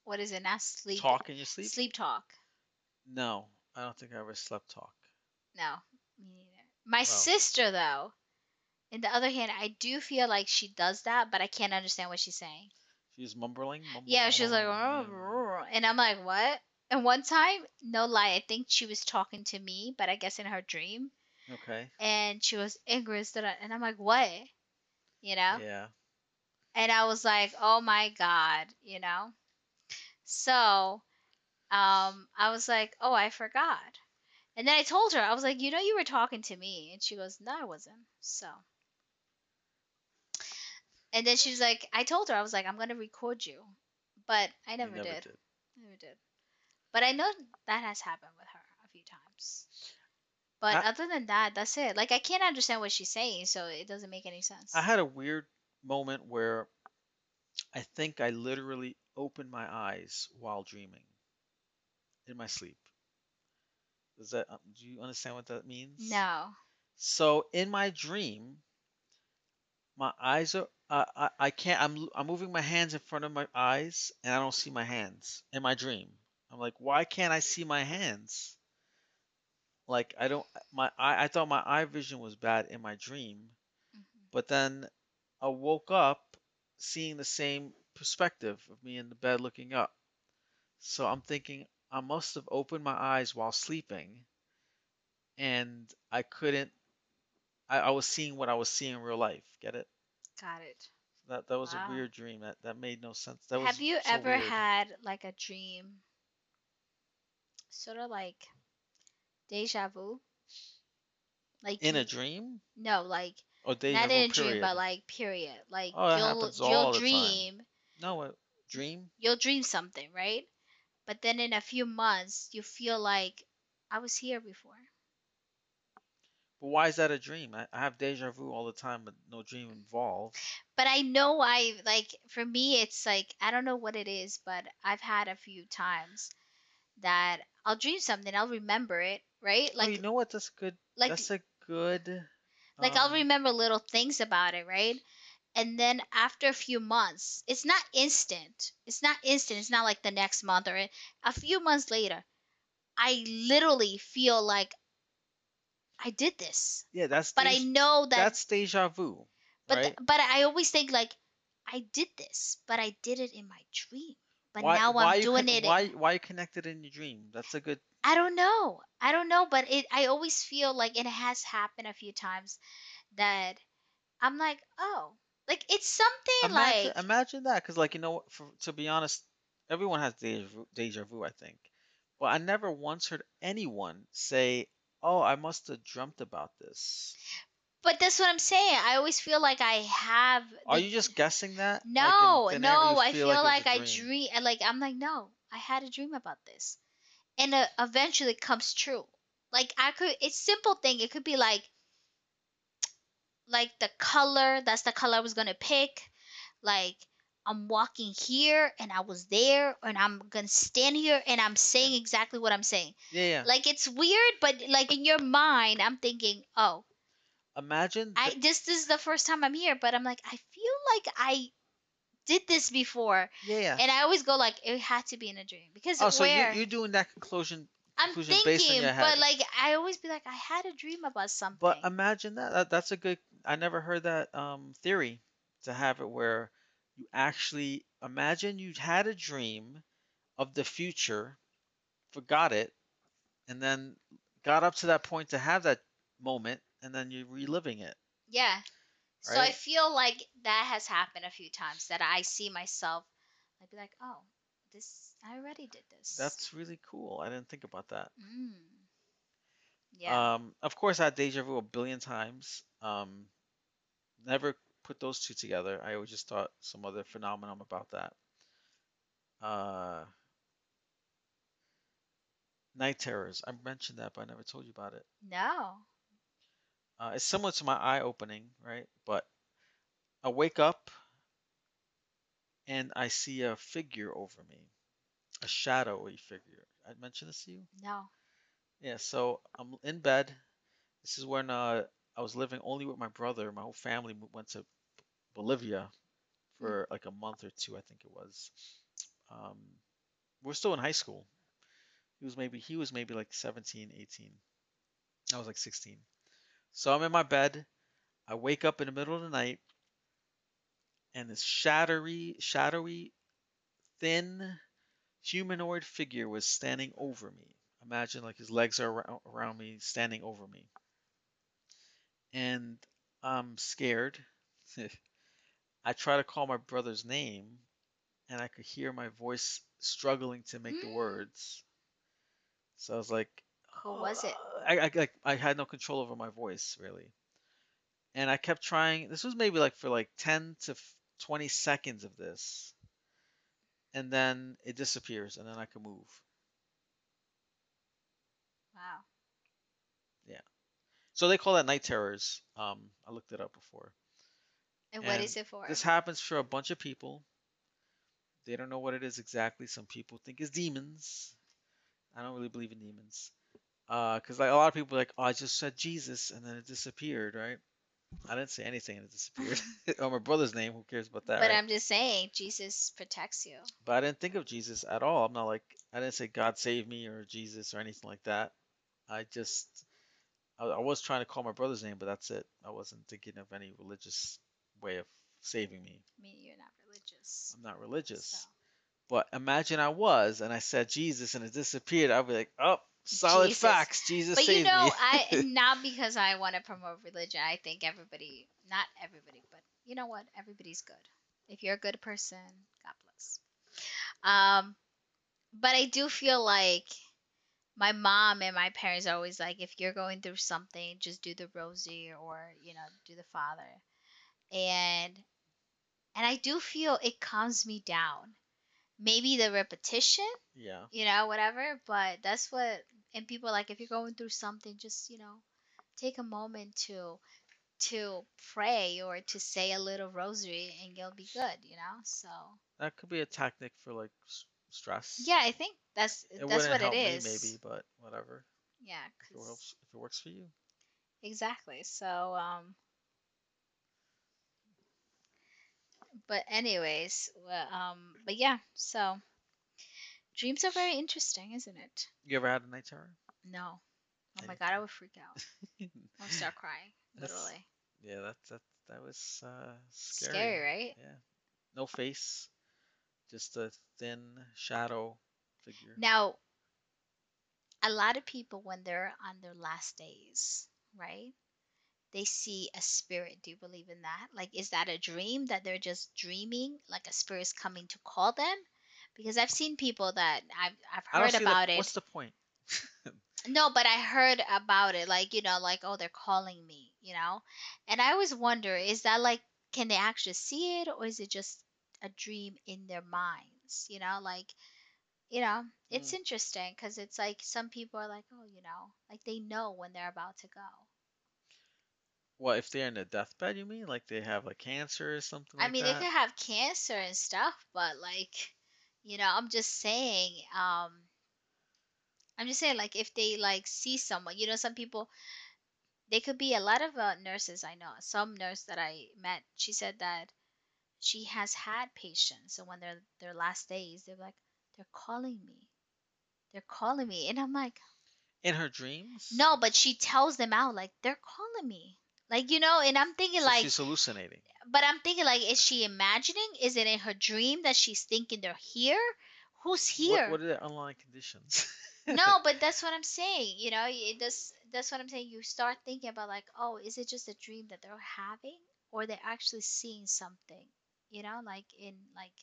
What is it? Not sleep. talk in your sleep? Sleep talk. No, I don't think I ever slept talk. No, me neither. My Wow. sister, though, in the other hand, I do feel like she does that, but I can't understand what she's saying. She's mumbling. mumbling Yeah, she's was like, mumbling, and I'm like, what? And one time, no lie, I think she was talking to me, but I guess in her dream. Okay. and she was up- and I'm like, what? You know? Yeah. And I was like, oh my god, you know? So, um, I was like, oh, I forgot. And then I told her, I was like, you know, you were talking to me. And she goes, no, I wasn't. So. And then she was like, I told her, I was like, I'm going to record you. But I never, never did. did. Never did. But I know that has happened with her a few times. But I- other than that, that's it. Like, I can't understand what she's saying, so it doesn't make any sense. I had a weird moment where I think I literally opened my eyes while dreaming in my sleep. Does that um, do you understand what that means? no. So in my dream, my eyes are uh, I I can't I'm I'm moving my hands in front of my eyes and I don't see my hands in my dream. I'm like, why can't I see my hands? Like I don't my eye I thought my eye vision was bad in my dream, Mhm. but then I woke up seeing the same perspective of me in the bed looking up. So I'm thinking I must have opened my eyes while sleeping and I couldn't I, I was seeing what I was seeing in real life. Get it? Got it. That that was Wow. a weird dream. That that made no sense. That was Have you so ever weird. had like a dream, sort of like deja vu? Like in a dream no, like or deja not vu in a dream, but like period. Like Oh, that you'll happens you'll all the time. dream, no, a dream. you'll dream something, right? But then in a few months, you feel like I was here before. But why is that a dream? I, I have deja vu all the time, but no dream involved. But I know I like for me, it's like I don't know what it is, but I've had a few times that I'll dream something, I'll remember it, right? oh, Like you know what? That's good. like that's a good. like I'll um, remember little things about it, right? And then after a few months, it's not instant. It's not instant. It's not like the next month or a few months later, I literally feel like I did this. Yeah, that's. But I know that that's deja vu, but right? but I always think like I did this, but I did it in my dream. But why, now why I'm doing con- it. in- Why why you connected in your dream? That's a good. I don't know. I don't know, but it I always feel like it has happened a few times that I'm like, "Oh, like it's something Imagine, like imagine that, because like you know, for, to be honest, everyone has deja vu, deja vu, I think. But I never once heard anyone say, "Oh, I must have dreamt about this." But that's what I'm saying. I always feel like I have Are the- you just guessing that? Like, in No, thin air, no, I feel it was like a I dream? dream like I'm like, "No, I had a dream about this." And uh, eventually it comes true. Like I could it's simple thing. It could be like like the color, that's the color I was going to pick. Like I'm walking here and I was there and I'm going to stand here and I'm saying exactly what I'm saying. Yeah, yeah. Like it's weird, but like in your mind I'm thinking, "Oh, Imagine. I this, this is the first time I'm here, but I'm like I feel like I did this before." yeah, yeah. And I always go like it had to be in a dream because Oh, so you where you're doing that conclusion, I'm conclusion based on thinking, but like I always be like I had a dream about something. but imagine that. that. That's a good. I never heard that um theory to have it where you actually imagine you had a dream of the future, forgot it, and then got up to that point to have that moment, and then you're reliving it. yeah. So I feel like that has happened a few times that I see myself. I'd be like, oh, this I already did this. That's really cool. I didn't think about that. mm. yeah. Um, of course, I had deja vu a billion times. Um, never put those two together. I always just thought some other phenomenon about that. Uh, night terrors. I mentioned that, but I never told you about it. no. Uh, it's similar to my eye opening, right? But I wake up and I see a figure over me, a shadowy figure. I mentioned this to you? No. Yeah, so I'm in bed. This is when uh, I was living only with my brother. My whole family went to Bolivia for like a month or two, I think it was. Um, we're still in high school. He was maybe he was maybe like 17, 18. I was like 16. So I'm in my bed. I wake up in the middle of the night, and this shadowy, shadowy, thin, humanoid figure was standing over me. Imagine like his legs are around, around me, standing over me. And I'm scared. I try to call my brother's name, and I could hear my voice struggling to make the words. So I was like, Who was it? I, I like I had no control over my voice really, and I kept trying. This was maybe like for like ten to twenty seconds of this, and then it disappears, and then I can move. Wow. Yeah. So they call that night terrors. Um, I looked it up before. And what is it for? This happens for a bunch of people. They don't know what it is exactly. Some people think it's demons. I don't really believe in demons. Uh, cause like a lot of people are like, oh, I just said Jesus and then it disappeared, right? I didn't say anything and it disappeared. or my brother's name. Who cares about that? but right? I'm just saying, Jesus protects you. But I didn't think of Jesus at all. I'm not like I didn't say God save me or Jesus or anything like that. I just I, I was trying to call my brother's name, but that's it. I wasn't thinking of any religious way of saving me. I mean, you're not religious. I'm not religious. So. But imagine I was and I said Jesus and it disappeared. I'd be like, oh, solid Jesus. facts. Jesus But saved you know, me. I not because I want to promote religion. I think everybody, not everybody, but you know what? Everybody's good. If you're a good person, God bless. Um, but I do feel like my mom and my parents are always like, if you're going through something, just do the rosary or you know, do the Father, and and I do feel it calms me down. Maybe the repetition yeah. you know, whatever. But that's what, and people like, if you're going through something, just you know, take a moment to to pray or to say a little rosary, and you'll be good. You know, so That could be a tactic for like s- stress. yeah, I think that's It that's what help it me maybe, but whatever. Yeah, If it works, if it works for you. exactly. So um. But anyways, well, um, but yeah, so dreams are very interesting, isn't it? You ever had a night terror? No. Oh my god, I would freak out. I would start crying, That's literally. Yeah, that that that was uh, scary. Scary, right? Yeah. No face, just a thin shadow figure. Now, a lot of people, when they're on their last days, right? They see a spirit. Do you believe in that? Like, is that a dream that they're just dreaming, like a spirit's coming to call them? Because I've seen people that I've I've heard see the- about it. What's the point? No, but I heard about it, like, you know, like, oh, they're calling me, you know? And I always wonder, is that like, can they actually see it, or is it just a dream in their minds? You know, like, you know, it's Mm. interesting because it's like some people are like, oh, you know, like they know when they're about to go. What if they're in a deathbed? You mean like they have like cancer or something I like mean, that? they could have cancer and stuff, but like, you know, I'm just saying, um, I'm just saying, like, if they like see someone, you know, some people, they could be a lot of uh, nurses I know. Some nurse that I met, she said that she has had patients, so when they're their last days, they're like, they're calling me, they're calling me, and I'm like, In her dreams? no, but she tells them out like they're calling me, like you know, and I'm thinking So like, she's hallucinating. but I'm thinking like, is she imagining? Is it in her dream that she's thinking they're here? Who's here? What, what are the underlying conditions? no, but that's what I'm saying. You know, it does. That's what I'm saying. You start thinking about like, oh, is it just a dream that they're having, or they're actually seeing something? You know, like in like,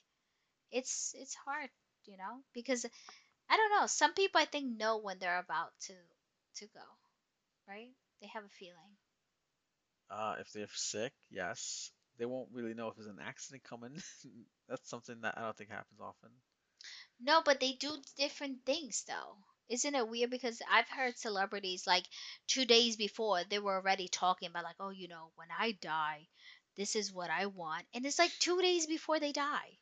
it's it's hard. You know, because I don't know. Some people I think know when they're about to to go, right? They have a feeling. Uh, if they're sick, yes. They won't really know if there's an accident coming. That's something that I don't think happens often. No, but they do different things though. Isn't it weird? Because I've heard celebrities like two days before they were already talking about like, oh, you know, when I die, this is what I want, and it's like two days before they die,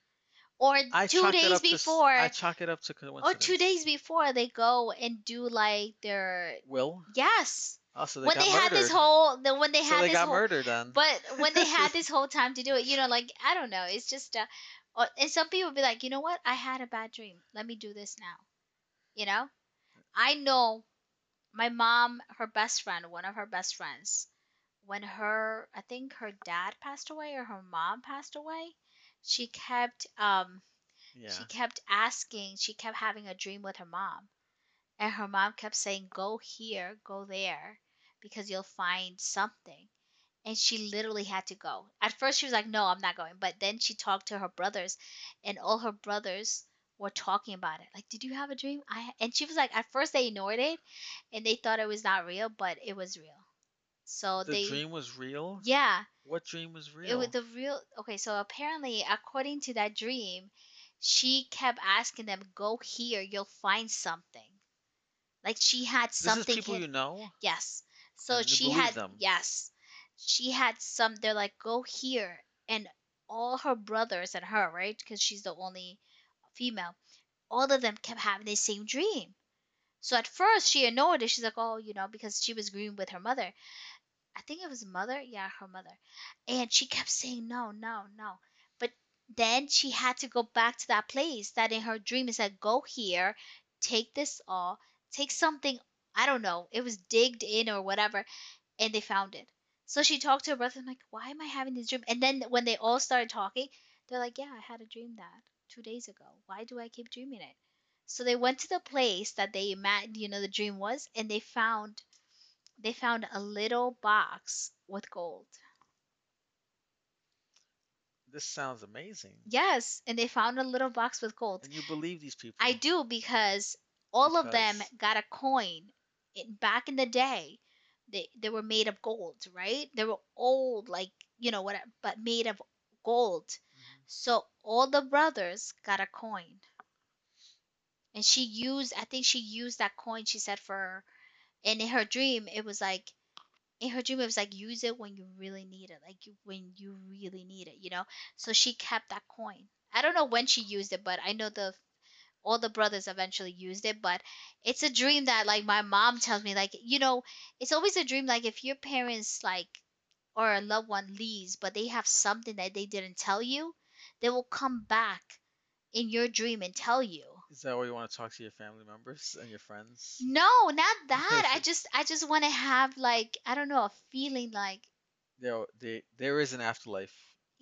or I two days up to before, I chalk it up to coincidence. or two days before they go and do like their Will? yes. Oh, so they when they murdered. had this whole, the when they so had they this got whole, murdered then. but when they had this whole time to do it, you know, like I don't know, it's just uh, uh, and some people be like, you know what, I had a bad dream. Let me do this now, you know. I know my mom, her best friend, one of her best friends, when her I think her dad passed away or her mom passed away, she kept um Yeah. she kept asking, she kept having a dream with her mom. And her mom kept saying, "Go here, go there because you'll find something." And she literally had to go. At first she was like, "No, I'm not going." But then she talked to her brothers and all her brothers were talking about it. Like, "Did you have a dream?" I and she was like, at first they ignored it and they thought it was not real, but it was real. So The they dream was real? yeah, What dream was real? it was the real. Okay, so apparently, according to that dream, she kept asking them, "Go here, you'll find something." Like she had This is something. people hid- you know? Yes. So And you she believe had them? yes, she had some. They're like, "Go here," and all her brothers and her, right? Because she's the only female. All of them kept having the same dream. So at first she ignored it. She's like, "Oh, you know," because she was grieving with her mother. I think it was mother. Yeah, her mother. And she kept saying no, no, no. But then she had to go back to that place that in her dream it said, go here, take this all, take something. I don't know. It was digged in or whatever, and they found it. So she talked to her brother. I'm like, why am I having this dream? And then when they all started talking, they're like, yeah, I had a dream that two days ago. Why do I keep dreaming it? So they went to the place that they imagined, you know, the dream was, and they found they found a little box with gold. This sounds amazing. Yes, and they found a little box with gold. And you believe these people? I do because all of them got a coin in, back in the day. They they were made of gold, right? They were old, like you know what, but made of gold. Mhm. So all the brothers got a coin, and she used. I think she used that coin. She said for, and in her dream it was like, in her dream it was like use it when you really need it, like you, when you really need it, you know. So she kept that coin. I don't know when she used it, but I know the all the brothers eventually used it but it's a dream that like my mom tells me like you know it's always a dream like if your parents like or a loved one leaves but they have something that they didn't tell you they will come back in your dream and tell you Is that why you want to talk to your family members and your friends? no not that i just i just want to have like i don't know a feeling like There, they, there is an afterlife.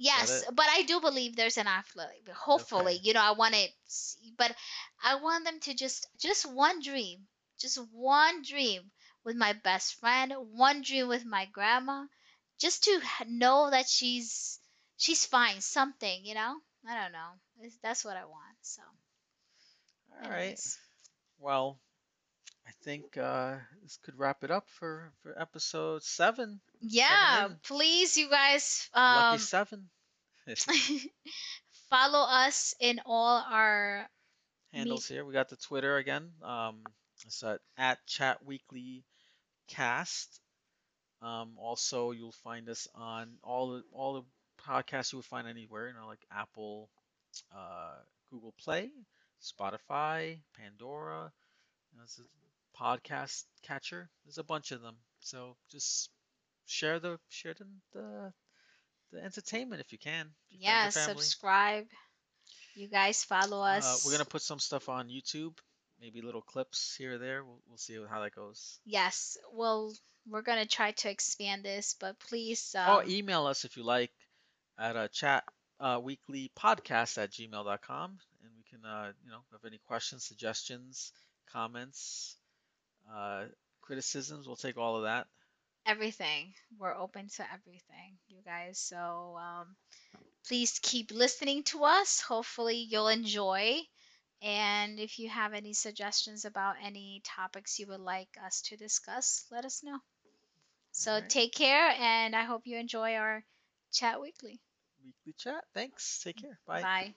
Yes, but I do believe there's an afterlife. Hopefully, Okay. you know, I want to, see, but I want them to just, just one dream, just one dream with my best friend, one dream with my grandma, just to h- know that she's, she's fine. Something, you know. I don't know. It's, that's what I want. So. All right. anyways. Well, I think uh, this could wrap it up for, for episode seven. Yeah, in. please, you guys. Lucky Um, seven. follow us in all our Handles here. We got the Twitter again. Um, it's at, at Chat Weekly Cast. Um, also, you'll find us on all the all the podcasts you will find anywhere. You know, like Apple, uh, Google Play, Spotify, Pandora. You know, podcast catcher. There's a bunch of them. So just share the share the the, the entertainment if you can. yeah subscribe you guys follow Uh, us we're gonna put some stuff on YouTube, maybe little clips here or there. We'll, we'll see how that goes. yes well we're gonna try to expand this but please um, oh, email us if you like at a chat uh, weekly podcast at gmail.com and we can uh, you know have any questions, suggestions, comments, uh, criticisms. We'll take all of that. everything we're open to everything you guys so um, please keep listening to us hopefully you'll enjoy and if you have any suggestions about any topics you would like us to discuss let us know so Alright. take care and i hope you enjoy our chat weekly Weekly chat. Thanks. Take care. Bye. bye